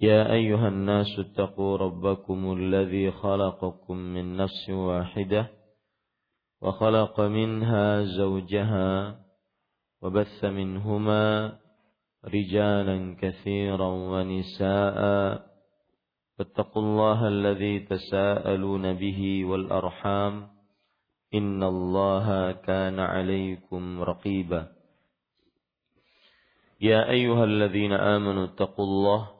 يا أيها الناس اتقوا ربكم الذي خلقكم من نفس واحدة وخلق منها زوجها وبث منهما رجالا كثيرا ونساء فاتقوا الله الذي تساءلون به والأرحام إن الله كان عليكم رقيبا يا أيها الذين آمنوا اتقوا الله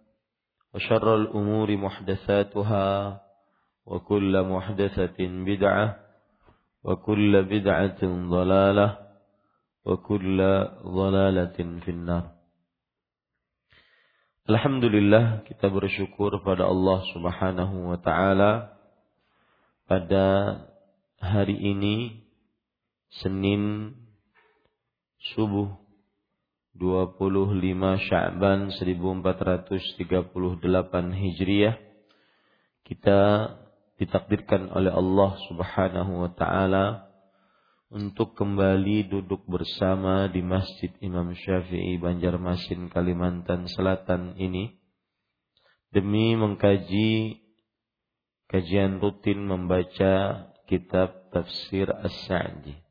وشر الأمور محدثاتها وكل محدثة بدعة وكل بدعة ضلالة وكل ضلالة في النار Alhamdulillah kita bersyukur pada Allah Subhanahu wa taala pada hari ini Senin subuh 25 Sya'ban 1438 Hijriah kita ditakdirkan oleh Allah Subhanahu wa taala untuk kembali duduk bersama di Masjid Imam Syafi'i Banjarmasin Kalimantan Selatan ini demi mengkaji kajian rutin membaca kitab tafsir As-Sa'di.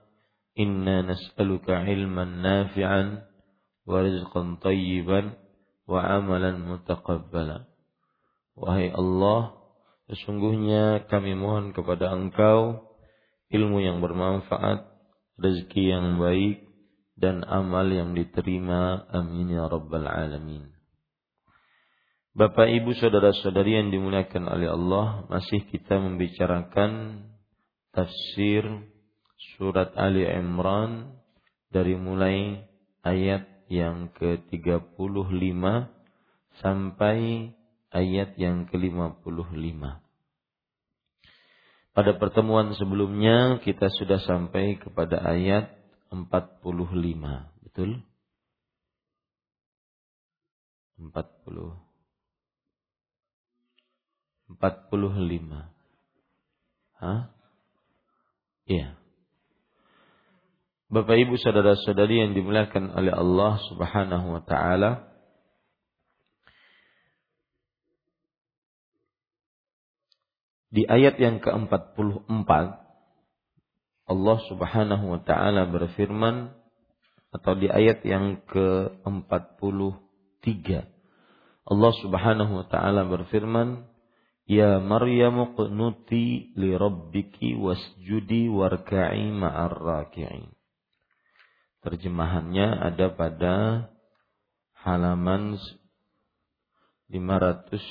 Ilman nafi'an wa rizqan tayyiban wa amalan mutaqabbala. Wahai Allah, sesungguhnya kami mohon kepada Engkau ilmu yang bermanfaat, rezeki yang baik, dan amal yang diterima. Amin ya rabbal alamin. Bapak, Ibu, saudara-saudari yang dimuliakan oleh Allah, masih kita membicarakan tafsir surat Ali Imran dari mulai ayat yang ke-35 sampai ayat yang ke-55. Pada pertemuan sebelumnya kita sudah sampai kepada ayat 45, betul? 40 45. Hah? Iya. Bapak Ibu saudara-saudari yang dimuliakan oleh Allah Subhanahu wa taala. Di ayat yang ke-44 Allah Subhanahu wa taala berfirman atau di ayat yang ke-43 Allah Subhanahu wa taala berfirman Ya Maryam qunuti li rabbiki wasjudi warka'i ma'ar raki'in Terjemahannya ada pada halaman 520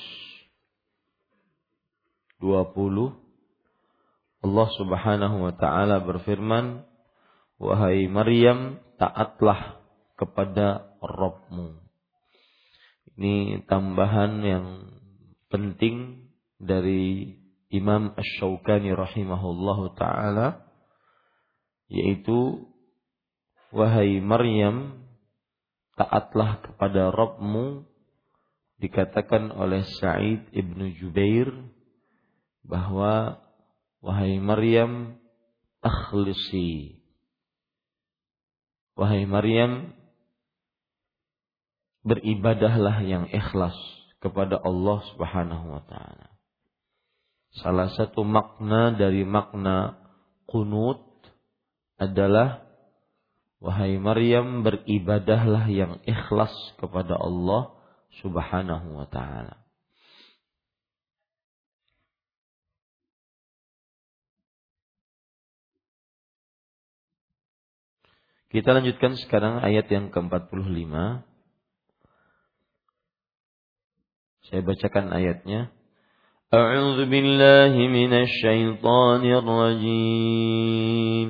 Allah Subhanahu wa taala berfirman wahai Maryam taatlah kepada Rabbmu. Ini tambahan yang penting dari Imam Ash-Shawqani rahimahullahu taala yaitu wahai Maryam taatlah kepada Rabbmu dikatakan oleh Sa'id ibnu Jubair bahwa wahai Maryam akhlisi wahai Maryam beribadahlah yang ikhlas kepada Allah Subhanahu wa taala. Salah satu makna dari makna kunut adalah Wahai Maryam, beribadahlah yang ikhlas kepada Allah Subhanahu wa taala. Kita lanjutkan sekarang ayat yang ke-45. Saya bacakan ayatnya. A'udzu billahi minasy syaithanir rajim.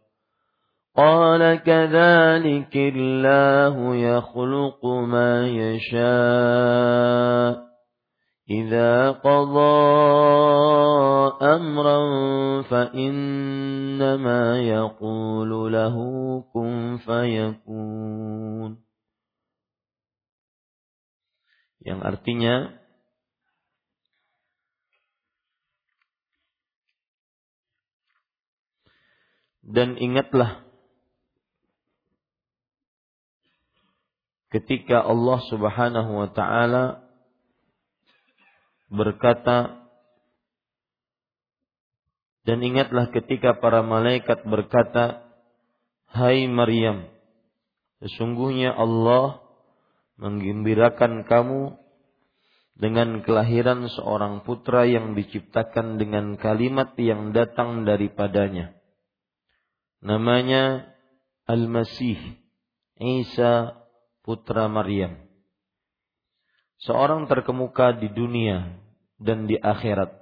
قال كذلك الله يخلق ما يشاء. إذا قضى أمرا فإنما يقول له كن فيكون. Yang artinya dan ingatlah ketika Allah Subhanahu wa taala berkata dan ingatlah ketika para malaikat berkata Hai Maryam sesungguhnya Allah menggembirakan kamu dengan kelahiran seorang putra yang diciptakan dengan kalimat yang datang daripadanya. Namanya Al-Masih Isa putra Maryam. Seorang terkemuka di dunia dan di akhirat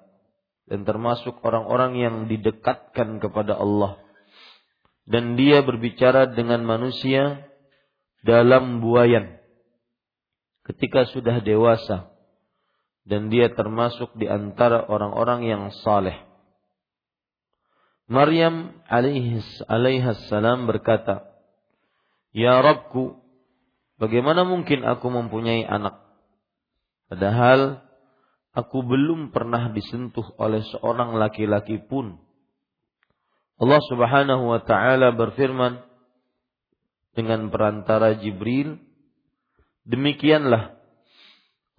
dan termasuk orang-orang yang didekatkan kepada Allah. Dan dia berbicara dengan manusia dalam buayan ketika sudah dewasa dan dia termasuk di antara orang-orang yang saleh. Maryam alaihi salam berkata Ya Rabbku bagaimana mungkin aku mempunyai anak padahal aku belum pernah disentuh oleh seorang laki-laki pun. Allah Subhanahu wa taala berfirman dengan perantara Jibril, demikianlah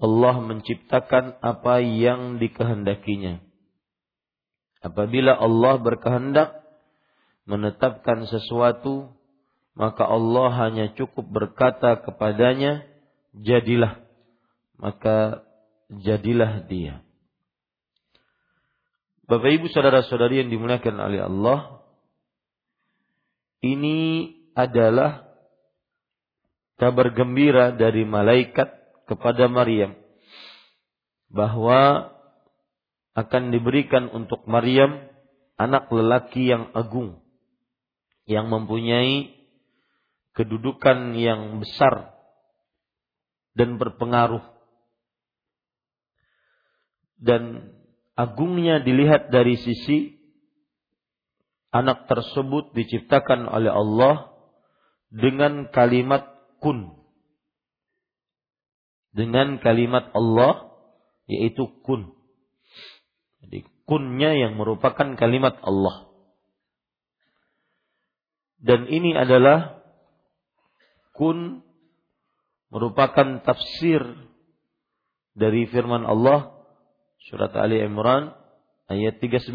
Allah menciptakan apa yang dikehendakinya. Apabila Allah berkehendak menetapkan sesuatu, maka Allah hanya cukup berkata kepadanya, jadilah. Maka jadilah dia. Bapak Ibu saudara-saudari yang dimuliakan oleh Allah, ini adalah kabar gembira dari malaikat kepada Maryam bahwa akan diberikan untuk Maryam anak lelaki yang agung yang mempunyai kedudukan yang besar dan berpengaruh dan agungnya dilihat dari sisi anak tersebut diciptakan oleh Allah dengan kalimat kun. Dengan kalimat Allah yaitu kun. Jadi kunnya yang merupakan kalimat Allah. Dan ini adalah kun merupakan tafsir dari firman Allah surat Ali Imran ayat 39.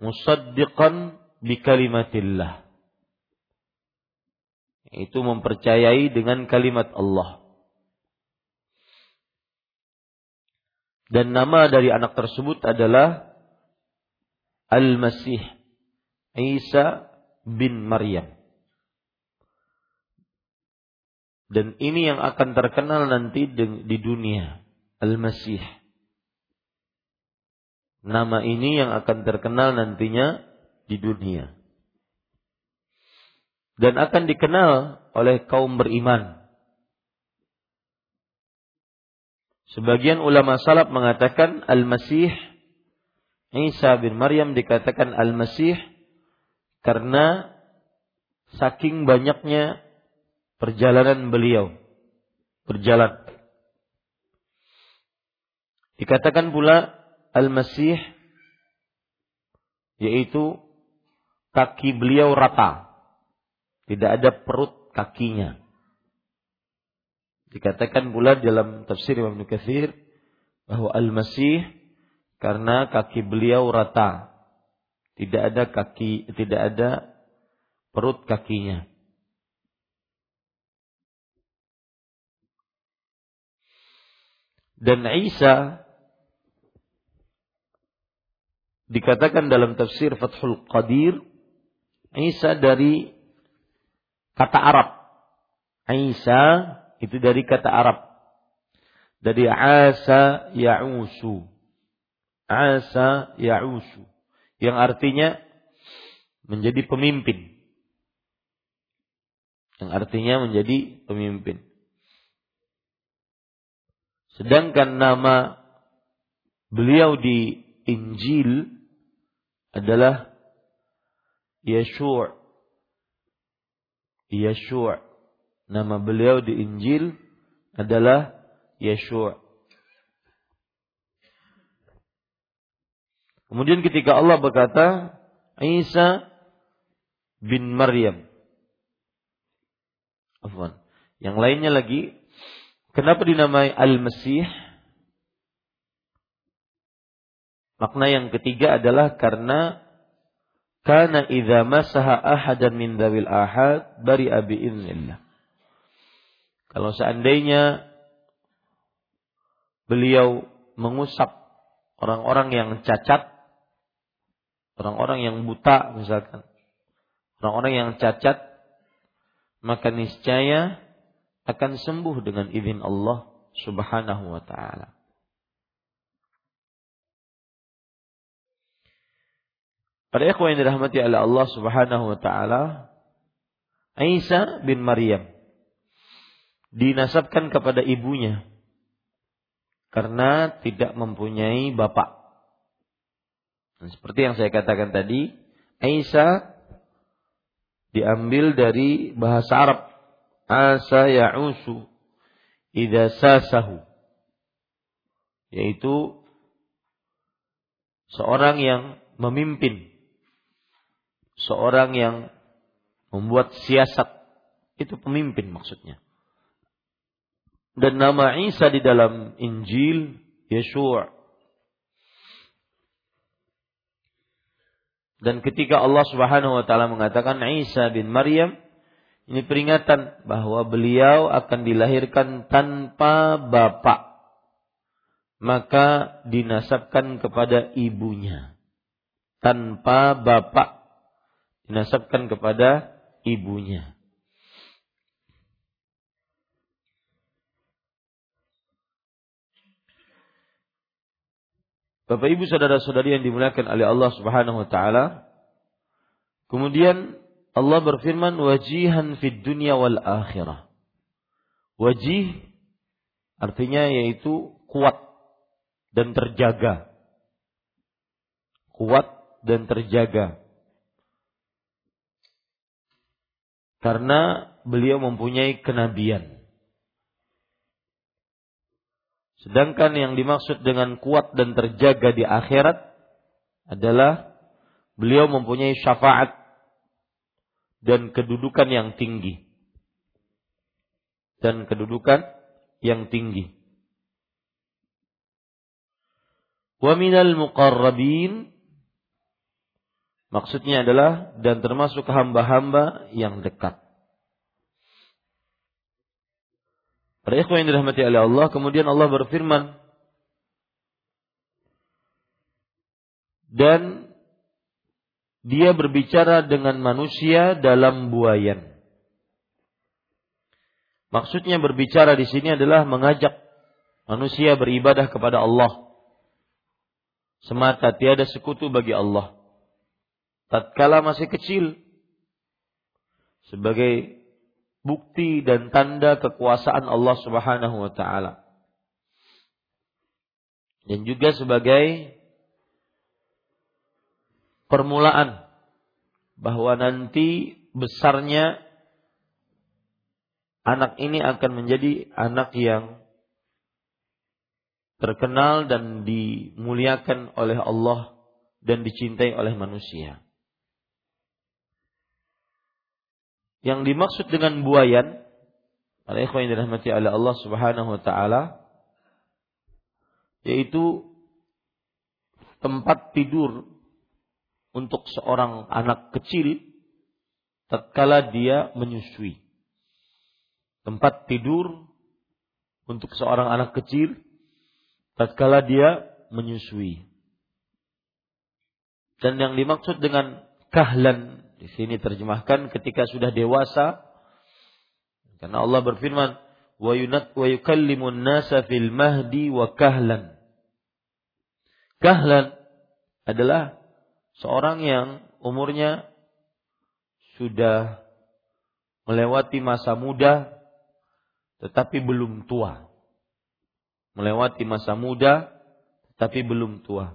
Musaddiqan bi kalimatillah. Itu mempercayai dengan kalimat Allah. Dan nama dari anak tersebut adalah Al-Masih Isa bin Maryam. Dan ini yang akan terkenal nanti di dunia. Al-Masih. Nama ini yang akan terkenal nantinya di dunia. Dan akan dikenal oleh kaum beriman. Sebagian ulama salaf mengatakan Al-Masih Isa bin Maryam dikatakan Al-Masih karena saking banyaknya perjalanan beliau berjalan. Dikatakan pula Al-Masih yaitu kaki beliau rata. Tidak ada perut kakinya. Dikatakan pula dalam tafsir Imam Katsir bahwa Al-Masih karena kaki beliau rata. Tidak ada kaki, tidak ada perut kakinya. Dan Isa dikatakan dalam tafsir Fathul Qadir Isa dari kata Arab. Isa itu dari kata Arab. Dari asa ya'usu. Asa ya'usu. Yang artinya menjadi pemimpin. Yang artinya menjadi pemimpin. Sedangkan nama beliau di Injil adalah Yeshua. Yeshua. Nama beliau di Injil adalah Yeshua. Kemudian ketika Allah berkata, Isa bin Maryam. Afwan. Yang lainnya lagi, kenapa dinamai Al-Masih? Makna yang ketiga adalah karena karena idza masaha ahadan min dzawil ahad bari abi idznillah. Kalau seandainya beliau mengusap orang-orang yang cacat, orang-orang yang buta misalkan, orang-orang yang cacat, maka niscaya akan sembuh dengan izin Allah Subhanahu wa taala. Pada ikhwan yang dirahmati oleh Allah Subhanahu wa taala, Isa bin Maryam dinasabkan kepada ibunya karena tidak mempunyai bapak. Dan seperti yang saya katakan tadi, Isa diambil dari bahasa Arab asa ya'usu idza sasahu. Yaitu seorang yang memimpin. Seorang yang membuat siasat. Itu pemimpin maksudnya. Dan nama Isa di dalam Injil Yeshua. Dan ketika Allah Subhanahu wa taala mengatakan Isa bin Maryam ini peringatan bahwa beliau akan dilahirkan tanpa bapak. Maka dinasabkan kepada ibunya. Tanpa bapak dinasabkan kepada ibunya. Bapak Ibu saudara-saudari yang dimuliakan oleh Allah Subhanahu wa taala. Kemudian Allah berfirman wajihan fid dunya wal akhirah. Wajih artinya yaitu kuat dan terjaga. Kuat dan terjaga. Karena beliau mempunyai kenabian. Sedangkan yang dimaksud dengan kuat dan terjaga di akhirat adalah beliau mempunyai syafaat dan kedudukan yang tinggi. Dan kedudukan yang tinggi. Wa minal muqarrabin maksudnya adalah dan termasuk hamba-hamba yang dekat. Para ikhwan yang dirahmati oleh Allah, kemudian Allah berfirman dan dia berbicara dengan manusia dalam buayan. Maksudnya berbicara di sini adalah mengajak manusia beribadah kepada Allah. Semata tiada sekutu bagi Allah. Tatkala masih kecil sebagai bukti dan tanda kekuasaan Allah Subhanahu wa taala. Dan juga sebagai permulaan bahwa nanti besarnya anak ini akan menjadi anak yang terkenal dan dimuliakan oleh Allah dan dicintai oleh manusia. Yang dimaksud dengan buayan, ikhwan yang dirahmati oleh Allah Subhanahu wa taala yaitu tempat tidur untuk seorang anak kecil tatkala dia menyusui. Tempat tidur untuk seorang anak kecil tatkala dia menyusui. Dan yang dimaksud dengan kahlan di sini terjemahkan ketika sudah dewasa karena Allah berfirman wa yunat wa yukallimun nasa fil mahdi wa kahlan. Kahlan adalah seorang yang umurnya sudah melewati masa muda tetapi belum tua. Melewati masa muda tetapi belum tua.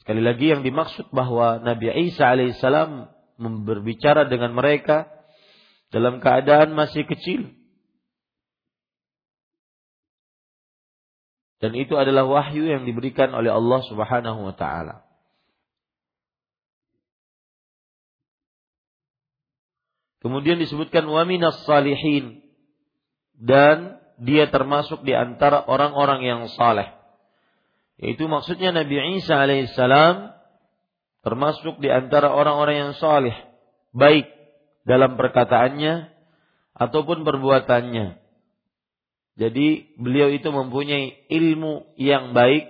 Sekali lagi yang dimaksud bahwa Nabi Isa alaihissalam berbicara dengan mereka dalam keadaan masih kecil. Dan itu adalah wahyu yang diberikan oleh Allah Subhanahu wa taala. Kemudian disebutkan wa minas salihin dan dia termasuk di antara orang-orang yang saleh. Itu maksudnya Nabi Isa alaihissalam termasuk di antara orang-orang yang saleh, baik dalam perkataannya ataupun perbuatannya. Jadi beliau itu mempunyai ilmu yang baik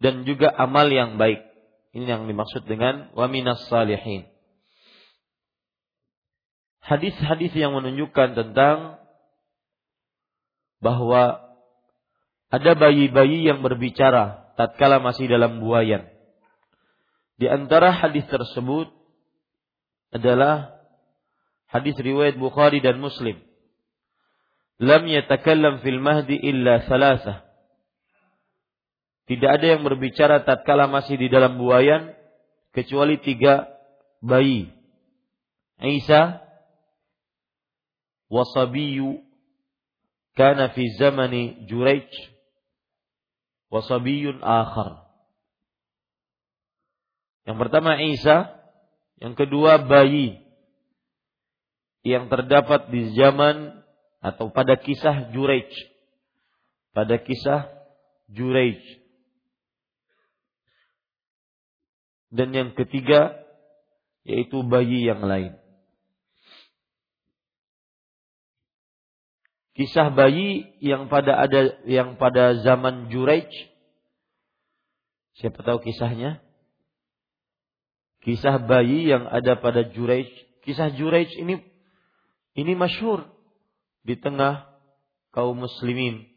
dan juga amal yang baik. Ini yang dimaksud dengan waminas salihin. Hadis-hadis yang menunjukkan tentang bahwa ada bayi-bayi yang berbicara tatkala masih dalam buayan. Di antara hadis tersebut adalah hadis riwayat Bukhari dan Muslim. Lam yatakallam fil mahdi illa salasah. Tidak ada yang berbicara tatkala masih di dalam buayan kecuali tiga bayi. Isa wasabiyu kana fi zamani Juraij wasabiyun akhar. Yang pertama Isa, yang kedua bayi yang terdapat di zaman atau pada kisah Jurej. Pada kisah Jurej. Dan yang ketiga yaitu bayi yang lain. kisah bayi yang pada ada yang pada zaman Juraij. Siapa tahu kisahnya? Kisah bayi yang ada pada Juraij. Kisah Juraij ini ini masyhur di tengah kaum muslimin.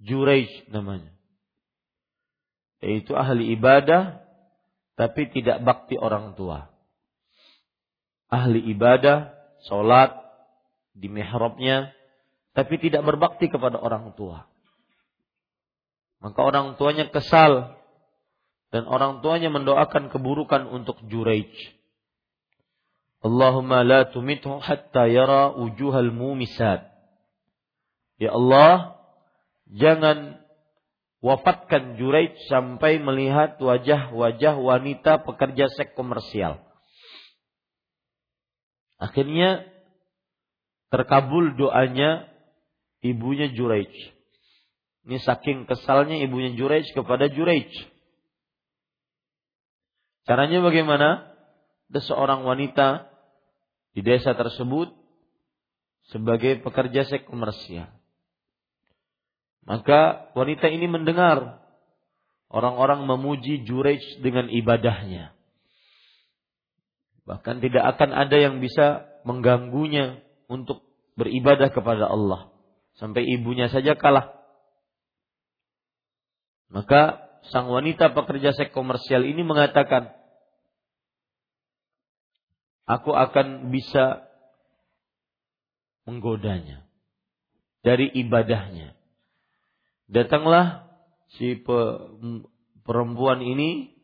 Juraij namanya. Yaitu ahli ibadah tapi tidak bakti orang tua. Ahli ibadah, sholat di mihrabnya, tapi tidak berbakti kepada orang tua. Maka orang tuanya kesal dan orang tuanya mendoakan keburukan untuk Juraij. Allahumma la tumithu hatta yara ujuhal mumisat. Ya Allah, jangan wafatkan Juraij sampai melihat wajah-wajah wanita pekerja seks komersial. Akhirnya terkabul doanya ibunya Juraij. Ini saking kesalnya ibunya Juraij kepada Juraij. Caranya bagaimana? Ada seorang wanita di desa tersebut sebagai pekerja seks komersial. Maka wanita ini mendengar orang-orang memuji Jurej dengan ibadahnya. Bahkan tidak akan ada yang bisa mengganggunya untuk beribadah kepada Allah. Sampai ibunya saja kalah. Maka sang wanita pekerja seks komersial ini mengatakan, aku akan bisa menggodanya dari ibadahnya. Datanglah si perempuan ini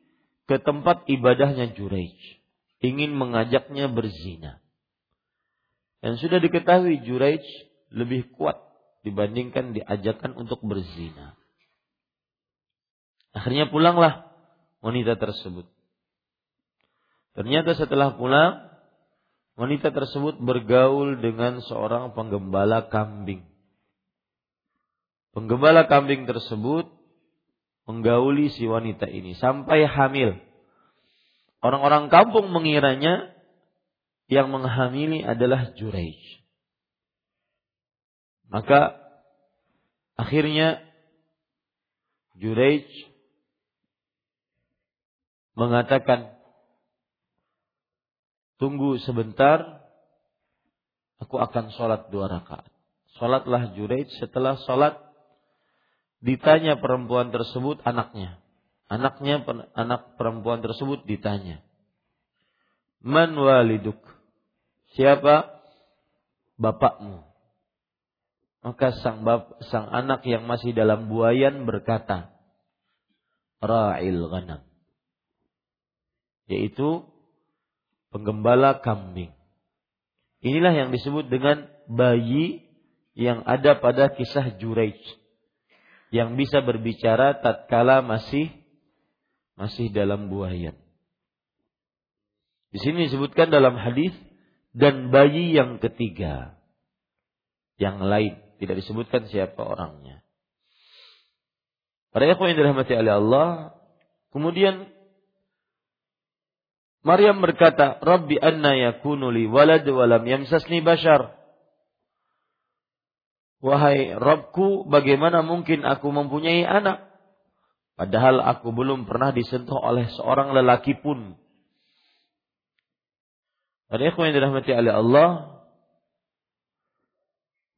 ke tempat ibadahnya Juraij, ingin mengajaknya berzina. Dan sudah diketahui Juraij lebih kuat dibandingkan diajakkan untuk berzina. Akhirnya pulanglah wanita tersebut. Ternyata setelah pulang, wanita tersebut bergaul dengan seorang penggembala kambing. Penggembala kambing tersebut menggauli si wanita ini sampai hamil. Orang-orang kampung mengiranya yang menghamili adalah Juraij. Maka akhirnya Juraij mengatakan, tunggu sebentar, aku akan sholat dua rakaat. Sholatlah Juraid setelah sholat ditanya perempuan tersebut anaknya. Anaknya anak perempuan tersebut ditanya. Man waliduk? Siapa bapakmu? Maka sang bap, sang anak yang masih dalam buayan berkata, Ra'il ghanam yaitu penggembala kambing. Inilah yang disebut dengan bayi yang ada pada kisah Juraij yang bisa berbicara tatkala masih masih dalam buayan. Di sini disebutkan dalam hadis dan bayi yang ketiga yang lain tidak disebutkan siapa orangnya. Para ikhwan yang dirahmati oleh Allah, kemudian Maryam berkata, Rabbi anna yakunu li walad walam yamsasni bashar. Wahai Rabbku, bagaimana mungkin aku mempunyai anak? Padahal aku belum pernah disentuh oleh seorang lelaki pun. Pada ikhwan yang dirahmati oleh Allah,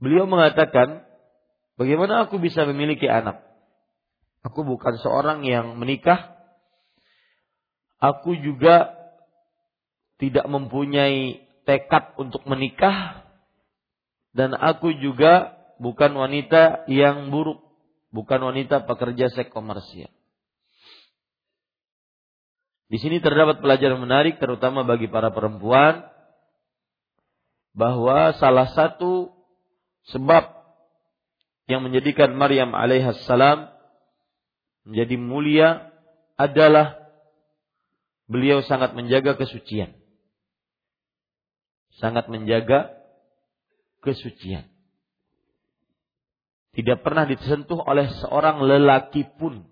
beliau mengatakan, bagaimana aku bisa memiliki anak? Aku bukan seorang yang menikah. Aku juga tidak mempunyai tekad untuk menikah dan aku juga bukan wanita yang buruk, bukan wanita pekerja seks komersial. Di sini terdapat pelajaran menarik terutama bagi para perempuan bahwa salah satu sebab yang menjadikan Maryam alaihissalam menjadi mulia adalah beliau sangat menjaga kesucian sangat menjaga kesucian. Tidak pernah disentuh oleh seorang lelaki pun.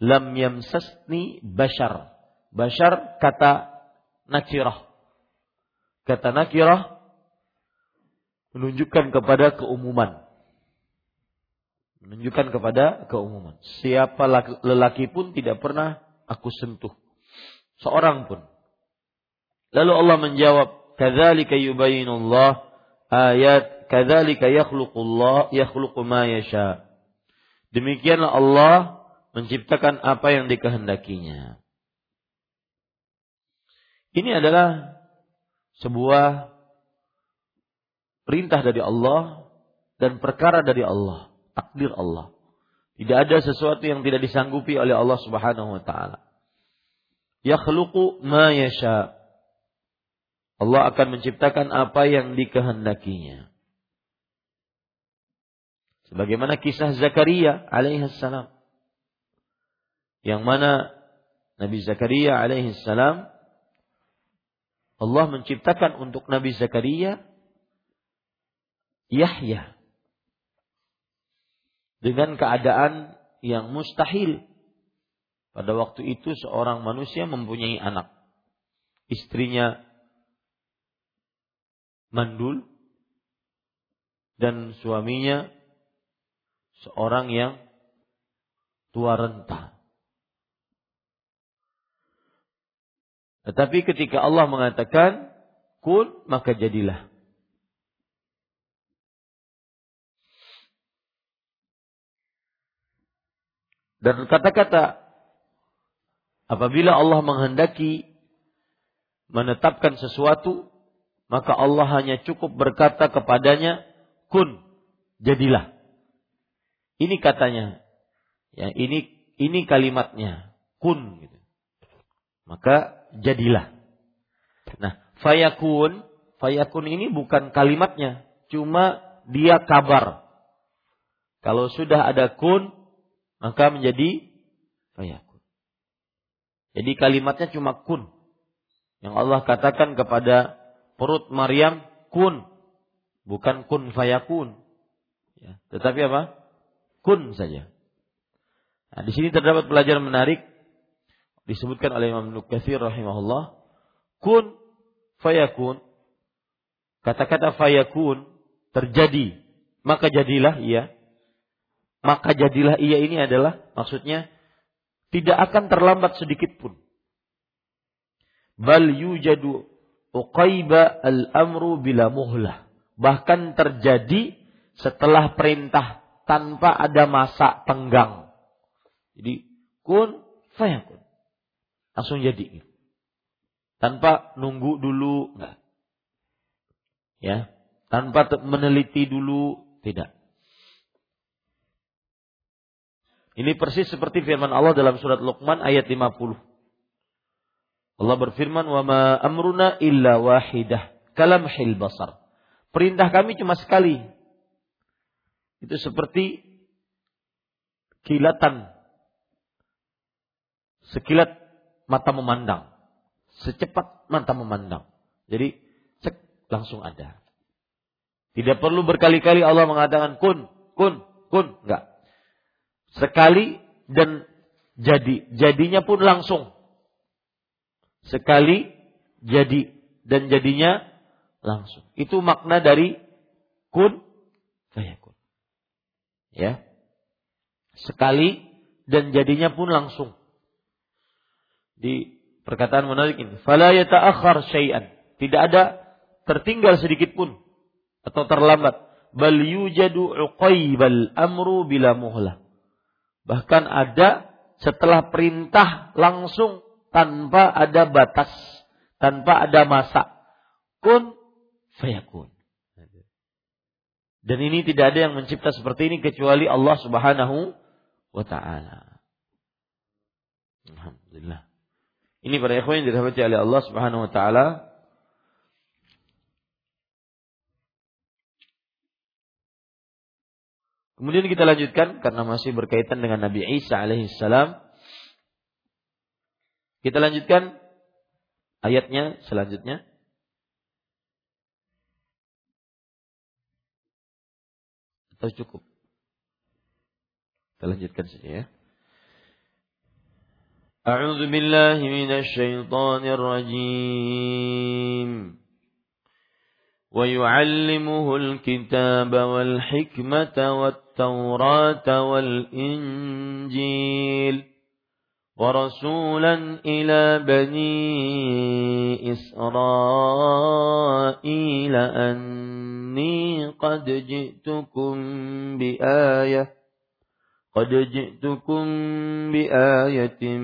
Lam yamsasni bashar. Bashar kata nakirah. Kata nakirah menunjukkan kepada keumuman. Menunjukkan kepada keumuman. Siapa lelaki pun tidak pernah aku sentuh. Seorang pun. Lalu Allah menjawab, kadzalika yubayyinullah ayat kadzalika yakhluqullah yakhluqu ma yasha. Demikianlah Allah menciptakan apa yang dikehendakinya. Ini adalah sebuah perintah dari Allah dan perkara dari Allah, takdir Allah. Tidak ada sesuatu yang tidak disanggupi oleh Allah Subhanahu wa taala. yakhluqu ma yasha. Allah akan menciptakan apa yang dikehendakinya. Sebagaimana kisah Zakaria alaihissalam. Yang mana Nabi Zakaria alaihissalam Allah menciptakan untuk Nabi Zakaria Yahya dengan keadaan yang mustahil. Pada waktu itu seorang manusia mempunyai anak. Istrinya mandul dan suaminya seorang yang tua renta. Tetapi ketika Allah mengatakan kun maka jadilah. Dan kata-kata apabila Allah menghendaki menetapkan sesuatu, maka Allah hanya cukup berkata kepadanya, kun, jadilah. Ini katanya. Ya, ini ini kalimatnya, kun gitu. Maka jadilah. Nah, fayakun, fayakun ini bukan kalimatnya, cuma dia kabar. Kalau sudah ada kun, maka menjadi fayakun. Jadi kalimatnya cuma kun. Yang Allah katakan kepada perut Maryam kun, bukan kun fayakun. Ya, tetapi apa? Kun saja. Nah, di sini terdapat pelajaran menarik disebutkan oleh Imam Nukathir rahimahullah. Kun fayakun. Kata-kata fayakun terjadi, maka jadilah ia maka jadilah ia ini adalah maksudnya tidak akan terlambat sedikit pun. Bal yujadu uqaiba al-amru bila muhlah. Bahkan terjadi setelah perintah tanpa ada masa tenggang. Jadi kun fayakun. Langsung jadi. Tanpa nunggu dulu enggak. Ya, tanpa meneliti dulu tidak. Ini persis seperti firman Allah dalam surat Luqman ayat 50. Allah berfirman, "Wa ma amruna illa wahidah, kalamhil basar." Perintah kami cuma sekali. Itu seperti kilatan. Sekilat mata memandang. Secepat mata memandang. Jadi cek langsung ada. Tidak perlu berkali-kali Allah mengatakan kun, kun, kun. Enggak sekali dan jadi. Jadinya pun langsung. Sekali jadi dan jadinya langsung. Itu makna dari kun fayakun. Ya. Sekali dan jadinya pun langsung. Di perkataan menarik ini, fala yata'akhkhar syai'an. Tidak ada tertinggal sedikit pun atau terlambat. Bal yujadu uqaibal amru bila muhlah Bahkan ada setelah perintah langsung tanpa ada batas, tanpa ada masa. Kun fayakun. Dan ini tidak ada yang mencipta seperti ini kecuali Allah Subhanahu wa taala. Alhamdulillah. Ini para ikhwan yang dirahmati oleh Allah Subhanahu wa taala, Kemudian kita lanjutkan karena masih berkaitan dengan Nabi Isa alaihissalam. Kita lanjutkan ayatnya selanjutnya. Atau cukup? Kita lanjutkan saja ya. أعوذ بالله من الشيطان الرجيم ويعلمه الكتاب والحكمة والتوراة والإنجيل ورسولا إلى بني إسرائيل أني قد جئتكم بآية قد جئتكم بآية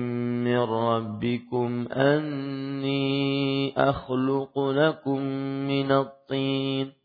من ربكم أني أخلق لكم من الطين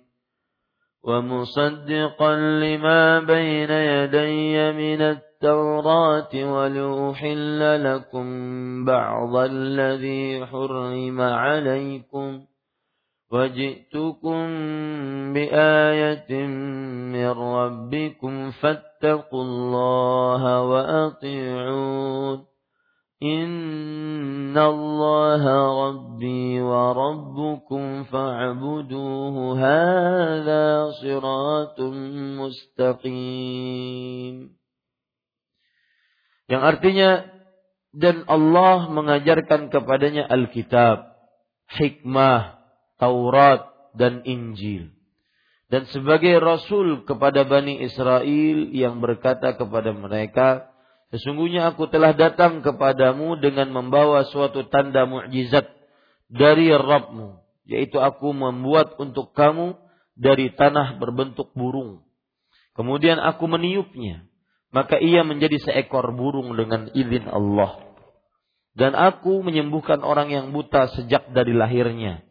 ومصدقا لما بين يدي من التوراة ولأحل لكم بعض الذي حرم عليكم وجئتكم بآية من ربكم فاتقوا الله وأطيعون إن الله ربي وربكم فاعبدوه هذا صراط مستقيم Yang artinya dan Allah mengajarkan kepadanya Alkitab, hikmah, Taurat dan Injil. Dan sebagai rasul kepada Bani Israel yang berkata kepada mereka, sesungguhnya aku telah datang kepadamu dengan membawa suatu tanda mukjizat dari Rabbmu, yaitu aku membuat untuk kamu dari tanah berbentuk burung. Kemudian aku meniupnya maka ia menjadi seekor burung dengan izin Allah. Dan aku menyembuhkan orang yang buta sejak dari lahirnya.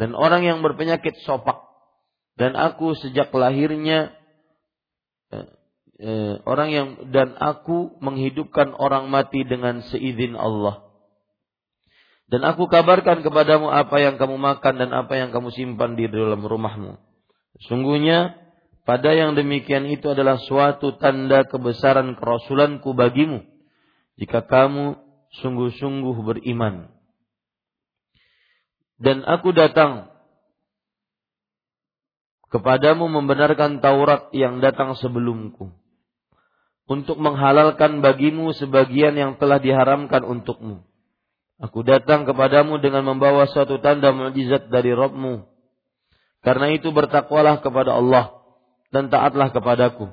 Dan orang yang berpenyakit sopak. Dan aku sejak lahirnya eh, orang yang dan aku menghidupkan orang mati dengan seizin Allah. Dan aku kabarkan kepadamu apa yang kamu makan dan apa yang kamu simpan di dalam rumahmu. Sungguhnya pada yang demikian itu adalah suatu tanda kebesaran kerasulanku bagimu. Jika kamu sungguh-sungguh beriman. Dan aku datang kepadamu membenarkan Taurat yang datang sebelumku. Untuk menghalalkan bagimu sebagian yang telah diharamkan untukmu. Aku datang kepadamu dengan membawa suatu tanda mukjizat dari Rabbmu. Karena itu bertakwalah kepada Allah dan taatlah kepadaku.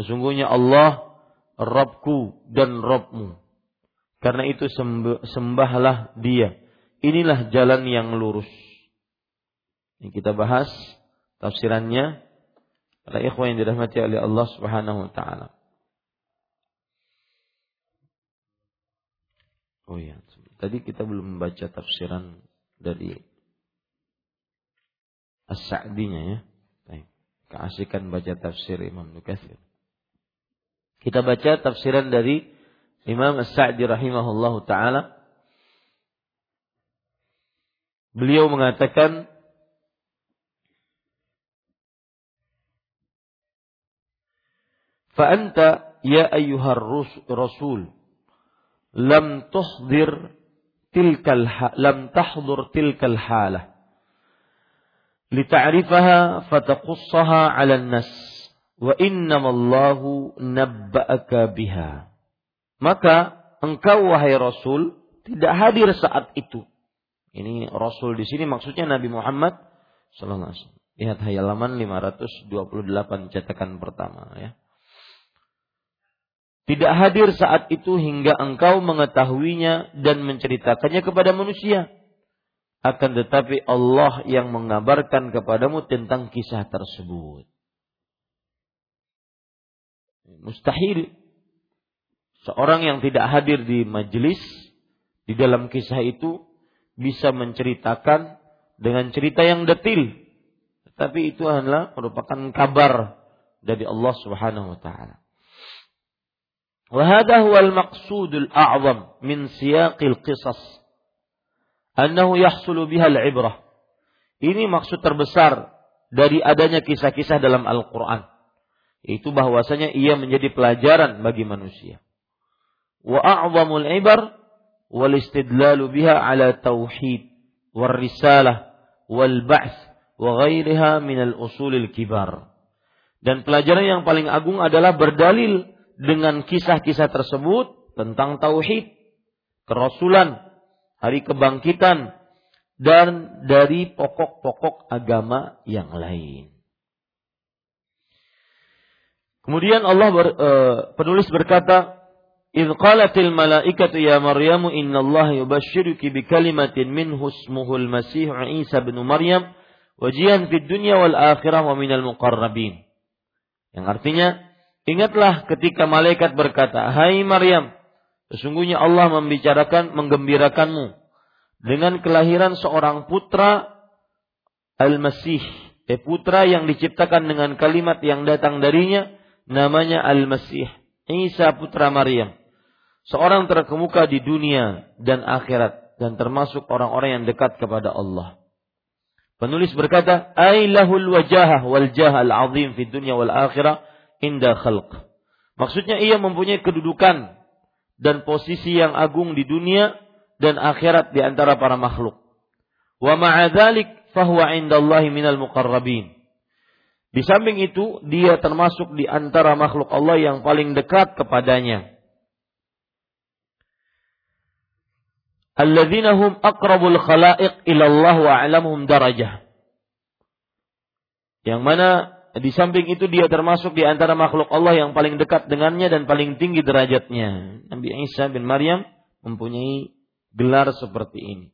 Sesungguhnya Allah Rabbku dan Rabbmu. Karena itu sembahlah dia. Inilah jalan yang lurus. Ini kita bahas tafsirannya. Para ikhwan yang dirahmati oleh Allah subhanahu wa ta'ala. Oh iya, tadi kita belum membaca tafsiran dari As-Sa'dinya ya. Baik. Keasikan baca tafsir Imam Bukhari. Ya. Kita baca tafsiran dari Imam As-Sa'di rahimahullahu taala. Beliau mengatakan "Fa anta ya ayyuhar rasul lam tuhdir tilkal lam tahdur tilkal halah. Lita'rifaha fataqussaha 'ala an-nas. Wa innamallahu nabba'aka biha. Maka engkau wahai rasul tidak hadir saat itu. Ini rasul di sini maksudnya Nabi Muhammad sallallahu alaihi wasallam. Lihat halaman 528 cetakan pertama ya tidak hadir saat itu hingga engkau mengetahuinya dan menceritakannya kepada manusia akan tetapi Allah yang mengabarkan kepadamu tentang kisah tersebut. Mustahil seorang yang tidak hadir di majelis di dalam kisah itu bisa menceritakan dengan cerita yang detil. Tetapi itu adalah merupakan kabar dari Allah Subhanahu wa taala. وهذا هو المقصود الأعظم من سياق القصص annahu yahsulu bihal ibrah. Ini maksud terbesar dari adanya kisah-kisah dalam Al-Qur'an. Itu bahwasanya ia menjadi pelajaran bagi manusia. Wa a'zamul ibar wal istidlalu biha ala tauhid wal risalah wal ba'th wa ghairiha min al usulil kibar. Dan pelajaran yang paling agung adalah berdalil dengan kisah-kisah tersebut tentang tauhid, kerasulan, hari kebangkitan, dan dari pokok-pokok agama yang lain. Kemudian Allah ber, uh, penulis berkata, "Idz qalatil malaikatu ya Maryamu innallaha yubashshiruki bikalimatin minhu ismuhu al-Masih Isa bin Maryam wajihan fid dunya wal akhirah wa minal muqarrabin." Yang artinya, ingatlah ketika malaikat berkata, "Hai Maryam, sesungguhnya Allah membicarakan menggembirakanmu dengan kelahiran seorang putra Al-Masih, eh, putra yang diciptakan dengan kalimat yang datang darinya, namanya Al-Masih, Isa putra Maryam. Seorang terkemuka di dunia dan akhirat dan termasuk orang-orang yang dekat kepada Allah. Penulis berkata, "Ailahul wajahah wal jahal azim fi dunya wal akhirah inda khalq." Maksudnya ia mempunyai kedudukan dan posisi yang agung di dunia dan akhirat di antara para makhluk. Wa ma'adzalik fahuwa indallahi minal muqarrabin. Di samping itu, dia termasuk di antara makhluk Allah yang paling dekat kepadanya. Alladzina hum aqrabul khalaiq ila Allah wa a'lamuhum darajah. Yang mana di samping itu dia termasuk di antara makhluk Allah yang paling dekat dengannya dan paling tinggi derajatnya. Nabi Isa bin Maryam mempunyai gelar seperti ini.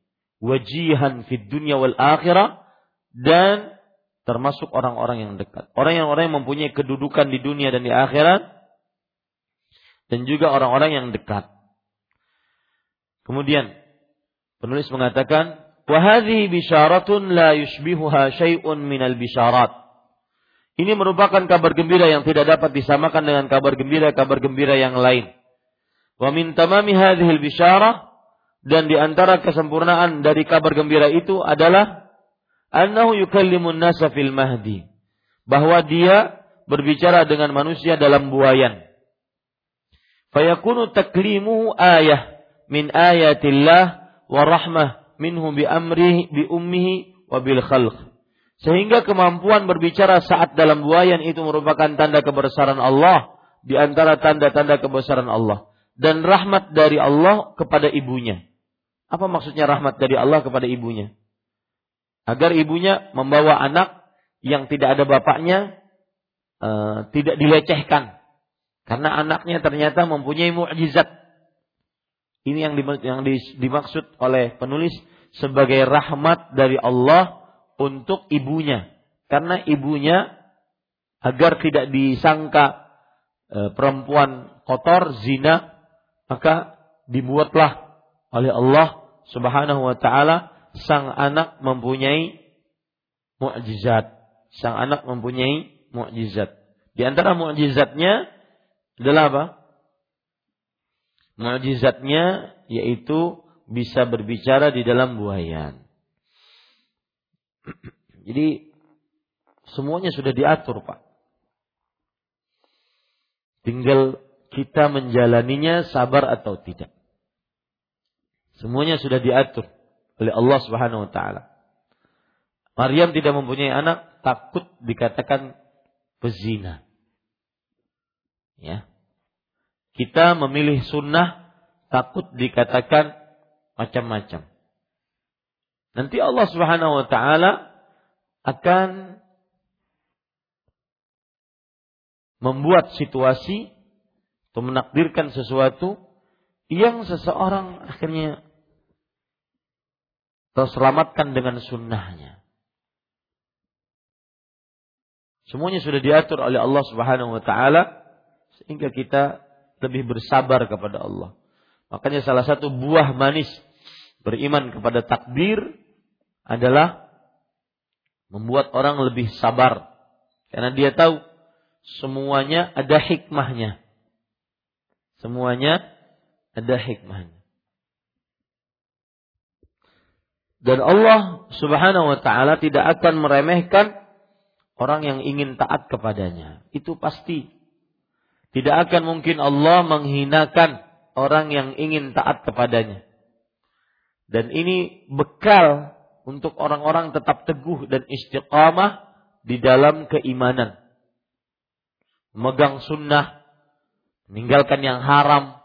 Wajihan fid dunya wal akhirah dan termasuk orang-orang yang dekat. Orang yang orang yang mempunyai kedudukan di dunia dan di akhirat dan juga orang-orang yang dekat. Kemudian penulis mengatakan, "Wa hadhihi bisyaratun la yushbihuha syai'un minal bisyarat." Ini merupakan kabar gembira yang tidak dapat disamakan dengan kabar gembira-kabar gembira yang lain. Wa min tamami hadhihi bisyarah dan di antara kesempurnaan dari kabar gembira itu adalah annahu yukallimun nasa fil mahdi. Bahwa dia berbicara dengan manusia dalam buayan. Fayakunu taklimuhu ayah min ayatillah wa rahmah minhu bi amrihi bi ummihi wa bil khalq. Sehingga kemampuan berbicara saat dalam buayan itu merupakan tanda kebesaran Allah di antara tanda-tanda kebesaran Allah dan rahmat dari Allah kepada ibunya. Apa maksudnya rahmat dari Allah kepada ibunya? Agar ibunya membawa anak yang tidak ada bapaknya uh, tidak dilecehkan. Karena anaknya ternyata mempunyai mukjizat. Ini yang dimaksud oleh penulis sebagai rahmat dari Allah untuk ibunya. Karena ibunya agar tidak disangka e, perempuan kotor, zina, maka dibuatlah oleh Allah Subhanahu wa taala sang anak mempunyai mukjizat. Sang anak mempunyai mukjizat. Di antara mukjizatnya adalah apa? Mukjizatnya yaitu bisa berbicara di dalam buayan. Jadi semuanya sudah diatur, Pak. Tinggal kita menjalaninya sabar atau tidak. Semuanya sudah diatur oleh Allah Subhanahu wa taala. Maryam tidak mempunyai anak, takut dikatakan pezina. Ya. Kita memilih sunnah, takut dikatakan macam-macam. Nanti Allah Subhanahu wa taala akan membuat situasi atau menakdirkan sesuatu yang seseorang akhirnya terselamatkan dengan sunnahnya. Semuanya sudah diatur oleh Allah Subhanahu wa taala sehingga kita lebih bersabar kepada Allah. Makanya salah satu buah manis beriman kepada takdir adalah membuat orang lebih sabar karena dia tahu semuanya ada hikmahnya. Semuanya ada hikmahnya. Dan Allah Subhanahu wa taala tidak akan meremehkan orang yang ingin taat kepadanya. Itu pasti. Tidak akan mungkin Allah menghinakan orang yang ingin taat kepadanya. Dan ini bekal untuk orang-orang tetap teguh dan istiqamah di dalam keimanan. memegang sunnah, meninggalkan yang haram,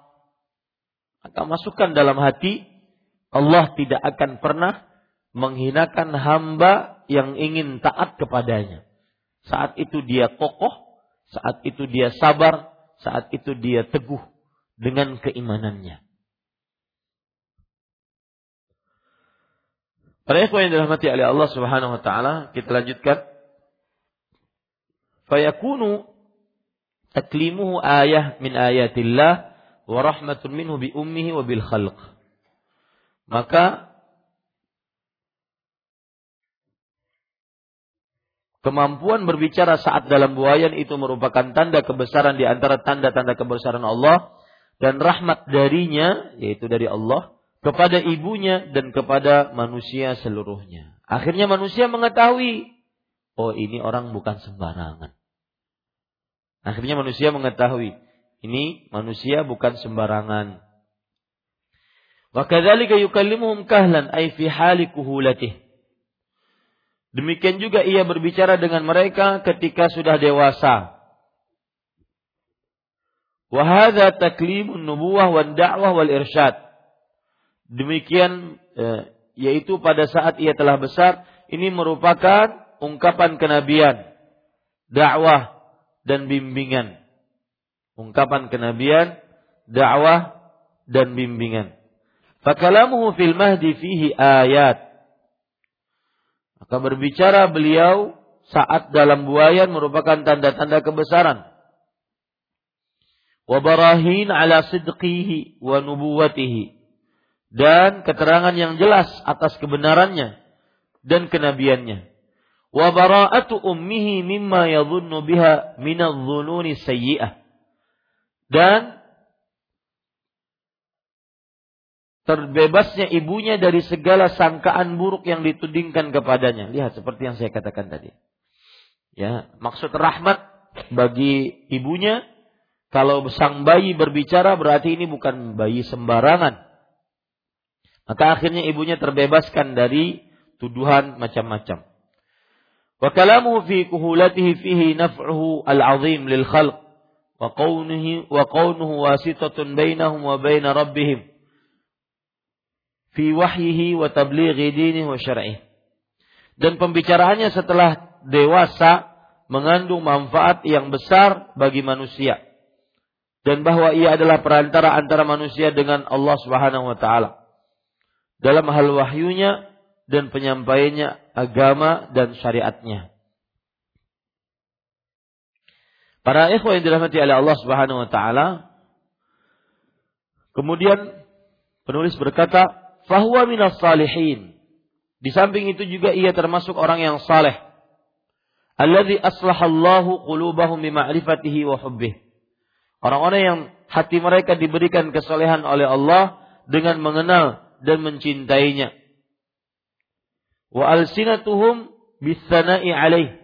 maka masukkan dalam hati Allah tidak akan pernah menghinakan hamba yang ingin taat kepadanya. Saat itu dia kokoh, saat itu dia sabar, saat itu dia teguh dengan keimanannya. Para ikhwan yang dirahmati oleh Allah Subhanahu wa taala, kita lanjutkan. Fayakunu taklimuhu ayah min ayatillah wa rahmatun minhu bi ummihi wa bil khalq. Maka Kemampuan berbicara saat dalam buayan itu merupakan tanda kebesaran di antara tanda-tanda kebesaran Allah dan rahmat darinya yaitu dari Allah kepada ibunya dan kepada manusia seluruhnya. Akhirnya manusia mengetahui oh ini orang bukan sembarangan. Akhirnya manusia mengetahui ini manusia bukan sembarangan. Wa kadzalika yukallimuhum kahlan ay fi hali kuhulatih. Demikian juga ia berbicara dengan mereka ketika sudah dewasa. Wahada taklimun nubuwah da'wah wal irsyad. Demikian eh, yaitu pada saat ia telah besar ini merupakan ungkapan kenabian, dakwah dan bimbingan. Ungkapan kenabian, dakwah dan bimbingan. Fakalamuhu fil mahdi fihi ayat maka berbicara beliau saat dalam buayan merupakan tanda-tanda kebesaran. Wabarahin ala sidqihi wa nubuwatihi. Dan keterangan yang jelas atas kebenarannya dan kenabiannya. Wabara'atu ummihi mimma yadhunnu biha minadh-dhununi sayyi'ah. Dan terbebasnya ibunya dari segala sangkaan buruk yang ditudingkan kepadanya. Lihat seperti yang saya katakan tadi. Ya, maksud rahmat bagi ibunya kalau sang bayi berbicara berarti ini bukan bayi sembarangan. Maka akhirnya ibunya terbebaskan dari tuduhan macam-macam. Wa kalamuhu fi kuhulatihi fihi naf'uhu al-'azim lil khalq wa qawnuhu wa qawnuhu wasitatun bainahum wa bain rabbihim fi wahyihi wa tablighi dinihi wa. Dan pembicaraannya setelah dewasa mengandung manfaat yang besar bagi manusia. Dan bahwa ia adalah perantara antara manusia dengan Allah Subhanahu wa taala. Dalam hal wahyunya dan penyampaiannya agama dan syariatnya. Para ikhwan yang dirahmati oleh Allah Subhanahu wa taala, kemudian penulis berkata, fahuwa minas salihin. Di samping itu juga ia termasuk orang yang saleh. Alladzi aslahallahu qulubahum bima'rifatihi wa hubbih. Orang-orang yang hati mereka diberikan kesolehan oleh Allah dengan mengenal dan mencintainya. Wa alsinatuhum bisana'i alaih.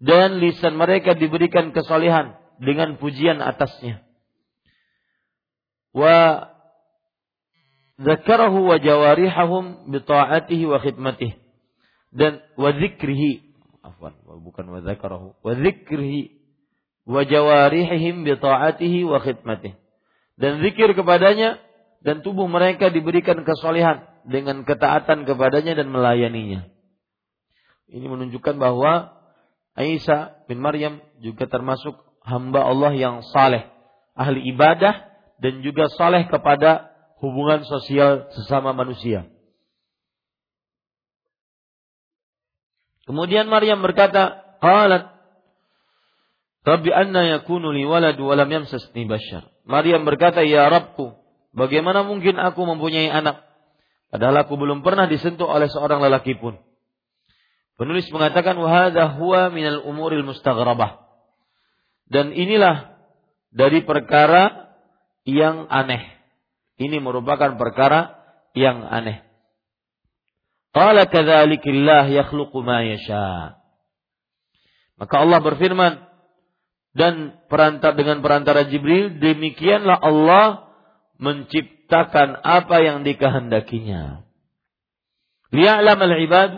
Dan lisan mereka diberikan kesolehan dengan pujian atasnya. Wa zakarahu wa jawarihahum bi ta'atihi wa khidmatihi dan wa dzikrihi afwan bukan wa zakarahu wa dzikrihi wa jawarihihim bi ta'atihi wa khidmatihi dan zikir kepadanya dan tubuh mereka diberikan kesolehan dengan ketaatan kepadanya dan melayaninya. Ini menunjukkan bahwa Aisyah bin Maryam juga termasuk hamba Allah yang saleh, ahli ibadah dan juga saleh kepada hubungan sosial sesama manusia. Kemudian Maryam berkata, "Qalat Rabbi anna yakunu li walad wa lam yamsasni bashar." Maryam berkata, "Ya Rabbku, bagaimana mungkin aku mempunyai anak padahal aku belum pernah disentuh oleh seorang lelaki pun?" Penulis mengatakan, "Wa hadha huwa minal umuril mustaghrabah." Dan inilah dari perkara yang aneh. Ini merupakan perkara yang aneh. Qala kadzalikillah yakhluqu ma. Maka Allah berfirman dan perantara dengan perantara Jibril demikianlah Allah menciptakan apa yang dikehendakinya. Liya'lam al-ibad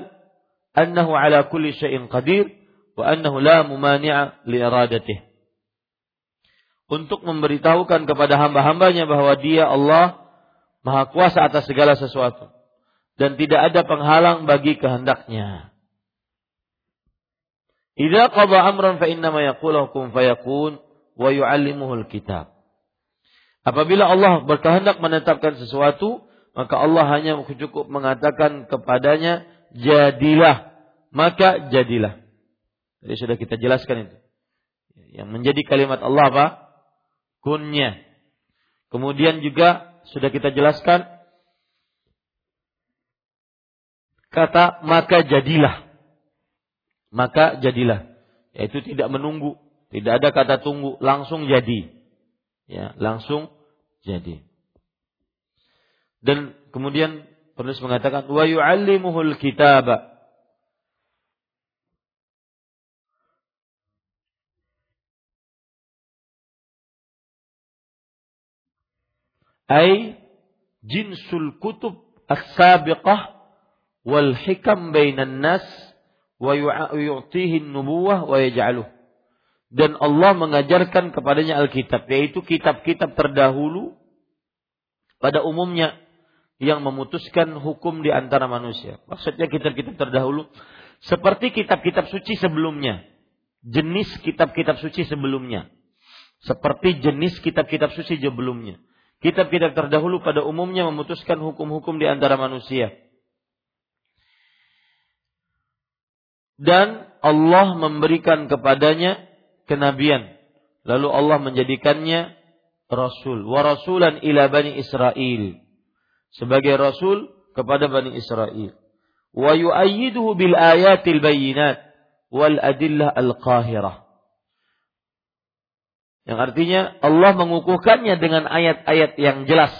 annahu ala kulli syai'in qadir wa annahu la mumani'a li iradatihi. untuk memberitahukan kepada hamba-hambanya bahwa dia Allah maha kuasa atas segala sesuatu dan tidak ada penghalang bagi kehendaknya. Idza qada amran fa kun fayakun wa yu'allimuhul kitab. Apabila Allah berkehendak menetapkan sesuatu, maka Allah hanya cukup mengatakan kepadanya jadilah, maka jadilah. Jadi sudah kita jelaskan itu. Yang menjadi kalimat Allah apa? Kunnya. Kemudian juga sudah kita jelaskan kata maka jadilah. Maka jadilah. Yaitu tidak menunggu, tidak ada kata tunggu, langsung jadi. Ya, langsung jadi. Dan kemudian penulis mengatakan wa yu'allimuhul kitaba ay jinsul kutub as-sabiqah wal hikam bainan nas wa yu'tihi nubuwah wa yaj'aluh dan Allah mengajarkan kepadanya Alkitab yaitu kitab-kitab terdahulu pada umumnya yang memutuskan hukum di antara manusia. Maksudnya kitab-kitab terdahulu seperti kitab-kitab suci sebelumnya. Jenis kitab-kitab suci sebelumnya. Seperti jenis kitab-kitab suci sebelumnya. Kitab-kitab terdahulu pada umumnya memutuskan hukum-hukum di antara manusia. Dan Allah memberikan kepadanya kenabian. Lalu Allah menjadikannya rasul. Wa rasulan ila bani Israel. Sebagai rasul kepada bani Israel. Wa yu'ayyiduhu bil ayatil bayinat wal adillah al-qahirah. Yang artinya Allah mengukuhkannya dengan ayat-ayat yang jelas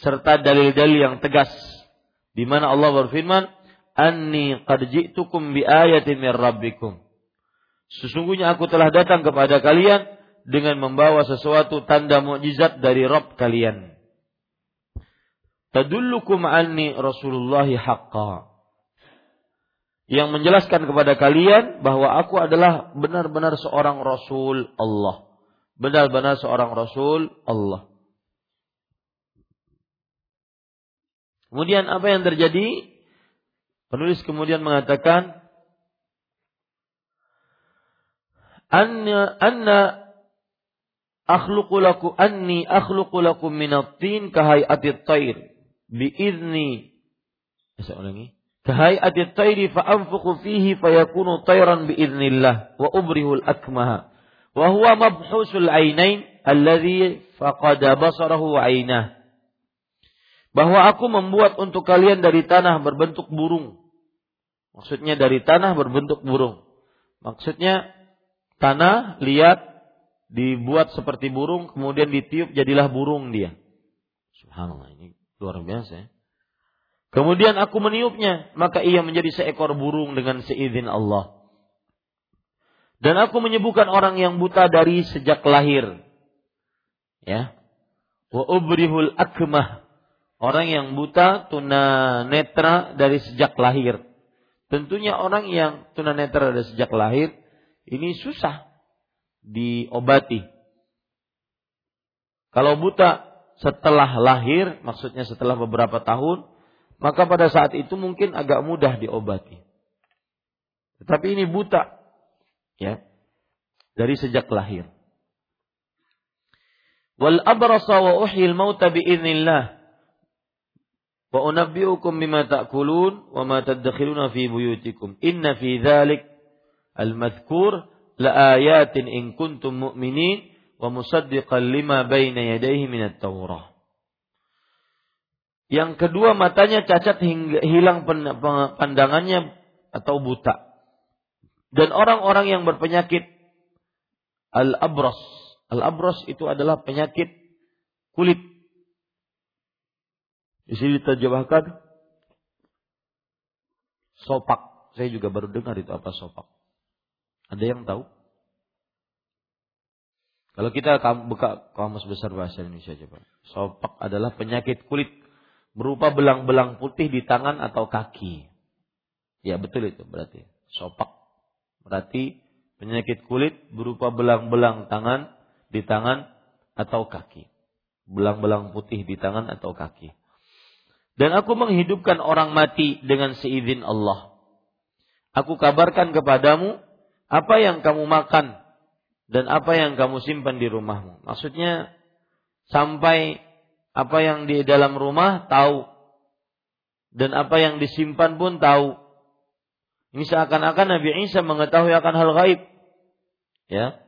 serta dalil-dalil yang tegas. Di mana Allah berfirman, "Anni qad ji'tukum bi ayatin min rabbikum." Sesungguhnya aku telah datang kepada kalian dengan membawa sesuatu tanda mukjizat dari Rabb kalian. Tadullukum anni Rasulullah haqqa. Yang menjelaskan kepada kalian bahwa aku adalah benar-benar seorang Rasul Allah benar-benar seorang Rasul Allah. Kemudian apa yang terjadi? Penulis kemudian mengatakan anna anna akhluqu lakum anni akhluqu lakum min at-tin ka hay'ati at-tayr bi idni saya ulangi ka hay'ati at-tayr fa anfukhu fihi fayakunu tayran bi idnillah wa ubrihu al-akmaha wa huwa mabhusul ainain alladhi faqada basarahu ainah. Bahwa aku membuat untuk kalian dari tanah berbentuk burung. Maksudnya dari tanah berbentuk burung. Maksudnya tanah lihat dibuat seperti burung kemudian ditiup jadilah burung dia. Subhanallah ini luar biasa ya. Kemudian aku meniupnya, maka ia menjadi seekor burung dengan seizin Allah. Dan aku menyembuhkan orang yang buta dari sejak lahir. Ya. Wa ubrihul akmah. Orang yang buta tuna netra dari sejak lahir. Tentunya orang yang tuna netra dari sejak lahir ini susah diobati. Kalau buta setelah lahir, maksudnya setelah beberapa tahun, maka pada saat itu mungkin agak mudah diobati. Tetapi ini buta ya dari sejak lahir. Wal abrasa wa uhyil mauta bi idznillah. Wa unabbiukum bima ta'kulun wa ma tadkhuluna fi buyutikum. Inna fi dzalik al-madhkur la ayatin in kuntum mu'minin wa musaddiqan lima baina yadayhi min at-taurah. Yang kedua matanya cacat hingga hilang pandangannya atau buta dan orang-orang yang berpenyakit al-abras. Al-abras itu adalah penyakit kulit. Di sini diterjemahkan sopak. Saya juga baru dengar itu apa sopak. Ada yang tahu? Kalau kita buka kamus besar bahasa Indonesia coba. Sopak adalah penyakit kulit berupa belang-belang putih di tangan atau kaki. Ya betul itu berarti. Sopak. Berarti penyakit kulit berupa belang-belang tangan di tangan atau kaki. Belang-belang putih di tangan atau kaki. Dan aku menghidupkan orang mati dengan seizin Allah. Aku kabarkan kepadamu apa yang kamu makan dan apa yang kamu simpan di rumahmu. Maksudnya sampai apa yang di dalam rumah tahu dan apa yang disimpan pun tahu. Ini seakan-akan Nabi Isa mengetahui akan hal gaib. Ya.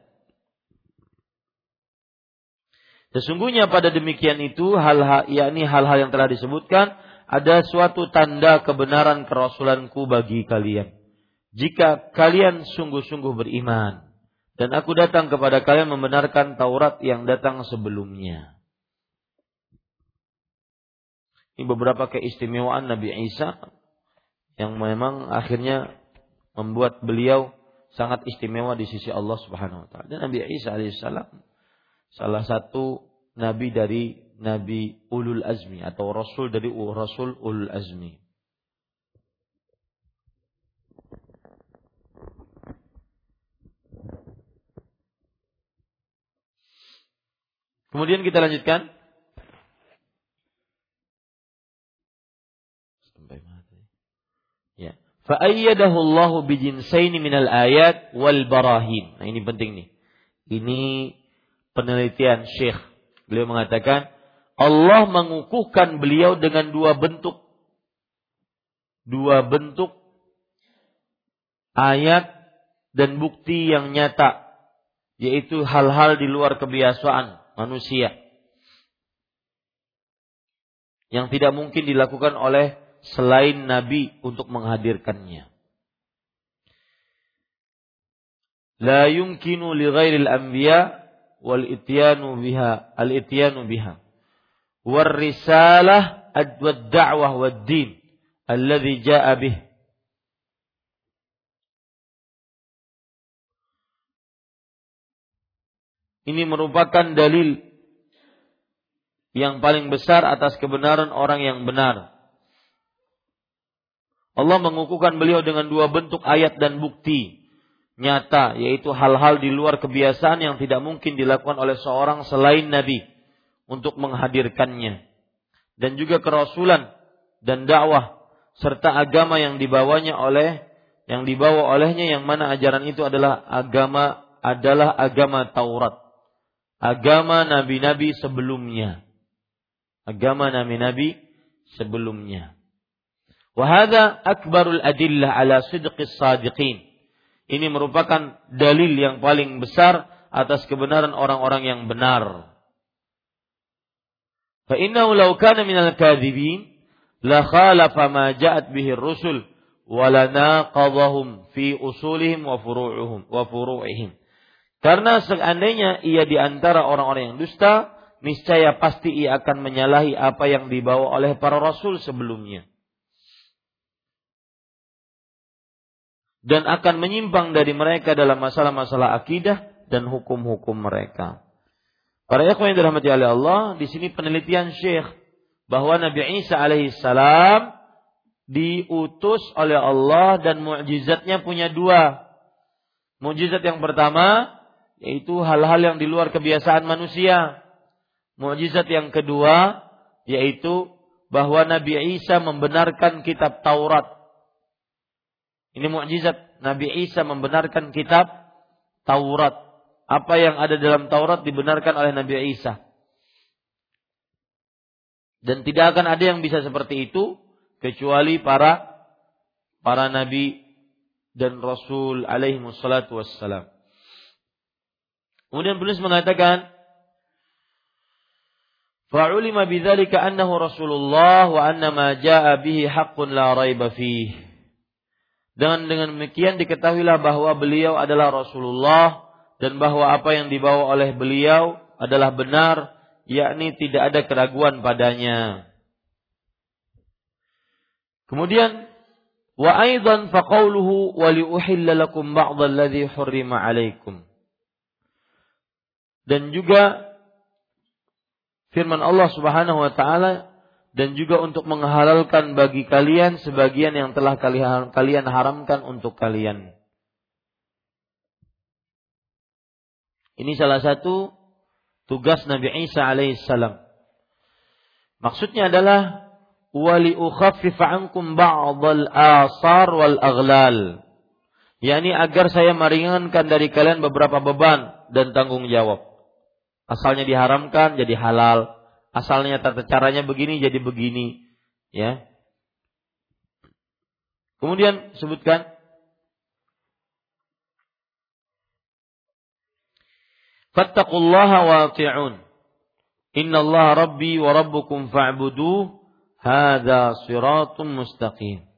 Sesungguhnya pada demikian itu hal yakni hal-hal yang telah disebutkan ada suatu tanda kebenaran kerasulanku bagi kalian. Jika kalian sungguh-sungguh beriman dan aku datang kepada kalian membenarkan Taurat yang datang sebelumnya. Ini beberapa keistimewaan Nabi Isa yang memang akhirnya membuat beliau sangat istimewa di sisi Allah Subhanahu wa taala. Dan Nabi Isa alaihissalam salah satu nabi dari nabi ulul azmi atau rasul dari rasul ulul azmi. Kemudian kita lanjutkan. Fa'ayyadahu Allah bijinsaini minal ayat wal barahin. Nah ini penting nih. Ini penelitian Syekh. Beliau mengatakan Allah mengukuhkan beliau dengan dua bentuk. Dua bentuk ayat dan bukti yang nyata. Yaitu hal-hal di luar kebiasaan manusia. Yang tidak mungkin dilakukan oleh selain Nabi untuk menghadirkannya. La yumkinu li ghairil anbiya wal ityanu biha al ityanu biha. War risalah wad da'wah wad din alladhi ja'a bih. Ini merupakan dalil yang paling besar atas kebenaran orang yang benar Allah mengukuhkan beliau dengan dua bentuk ayat dan bukti nyata, yaitu hal-hal di luar kebiasaan yang tidak mungkin dilakukan oleh seorang selain Nabi untuk menghadirkannya. Dan juga kerasulan dan dakwah serta agama yang dibawanya oleh yang dibawa olehnya yang mana ajaran itu adalah agama adalah agama Taurat. Agama nabi-nabi sebelumnya. Agama nabi-nabi sebelumnya. Wahada akbarul adillah ala sidqis sadiqin. Ini merupakan dalil yang paling besar atas kebenaran orang-orang yang benar. Fa innahu law kana minal kadzibin la khalafa ma ja'at bihi rusul wa lanaqadhahum fi usulihim wa furu'uhum wa furu'ihim. Karena seandainya ia di antara orang-orang yang dusta, niscaya pasti ia akan menyalahi apa yang dibawa oleh para rasul sebelumnya. dan akan menyimpang dari mereka dalam masalah-masalah akidah dan hukum-hukum mereka. Para ikhwan yang dirahmati oleh Allah, di sini penelitian Syekh bahwa Nabi Isa alaihissalam diutus oleh Allah dan mukjizatnya punya dua. Mukjizat yang pertama yaitu hal-hal yang di luar kebiasaan manusia. Mukjizat yang kedua yaitu bahwa Nabi Isa membenarkan kitab Taurat ini mukjizat Nabi Isa membenarkan kitab Taurat. Apa yang ada dalam Taurat dibenarkan oleh Nabi Isa. Dan tidak akan ada yang bisa seperti itu kecuali para para nabi dan rasul alaihi wassalam. Kemudian penulis mengatakan Fa'ulima bidzalika annahu Rasulullah wa anna ma jaa'a bihi haqqun la raiba fihi. Dengan dengan demikian diketahuilah bahwa beliau adalah Rasulullah dan bahwa apa yang dibawa oleh beliau adalah benar, yakni tidak ada keraguan padanya. Kemudian wa aidan faqauluhu wa liuhilla lakum ba'd alladhi hurrima 'alaikum. Dan juga firman Allah Subhanahu wa taala dan juga untuk menghalalkan bagi kalian sebagian yang telah kalian haramkan untuk kalian. Ini salah satu tugas Nabi Isa alaihissalam. Maksudnya adalah wali ukhaffif ankum ba'dal asar wal aghlal. yakni agar saya meringankan dari kalian beberapa beban dan tanggung jawab. Asalnya diharamkan jadi halal, asalnya tata caranya begini jadi begini, ya. Kemudian sebutkan Fattaqullaha wati'un. Innallaha rabbi wa rabbukum fa'buduh. Hadza siratun mustaqim.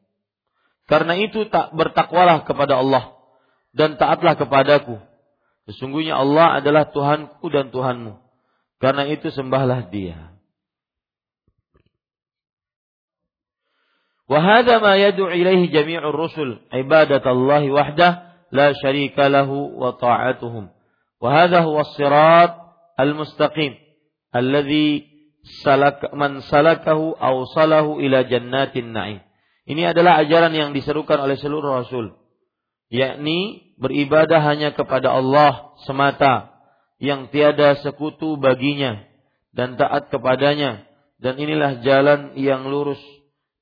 Karena itu tak bertakwalah kepada Allah dan taatlah kepadaku. Sesungguhnya Allah adalah Tuhanku dan Tuhanmu. Karena itu sembahlah Dia. Wahada ma yadu ilaihi jami'ur rusul ibadatallahi wahdah la syarika lahu wa ta'atuhum. Wahada huwa sirat al-mustaqim alladhi salak man salakahu awsalahu ila jannatin na'im. Ini adalah ajaran yang diserukan oleh seluruh rasul yakni beribadah hanya kepada Allah semata yang tiada sekutu baginya dan taat kepadanya dan inilah jalan yang lurus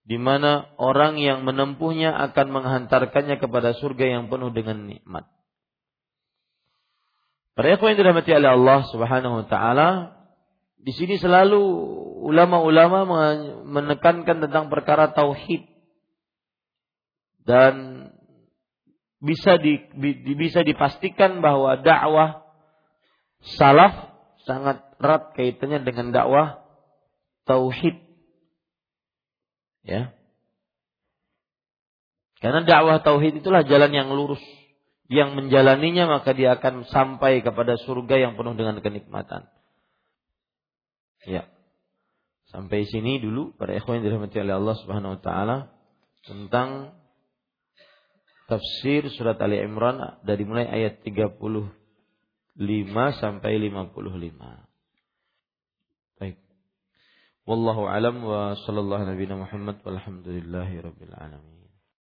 di mana orang yang menempuhnya akan menghantarkannya kepada surga yang penuh dengan nikmat. Para ikhwan yang dirahmati oleh Allah Subhanahu wa taala, di sini selalu ulama-ulama menekankan tentang perkara tauhid dan bisa di, bisa dipastikan bahwa dakwah salaf sangat erat kaitannya dengan dakwah tauhid Ya. Karena dakwah tauhid itulah jalan yang lurus. Yang menjalaninya maka dia akan sampai kepada surga yang penuh dengan kenikmatan. Ya. Sampai sini dulu para ikhwan yang dirahmati oleh Allah Subhanahu wa taala tentang tafsir surat Ali Imran dari mulai ayat 35 sampai 55. Wallahu alam wa sallallahu nabiyana Muhammad walhamdulillahi rabbil alamin.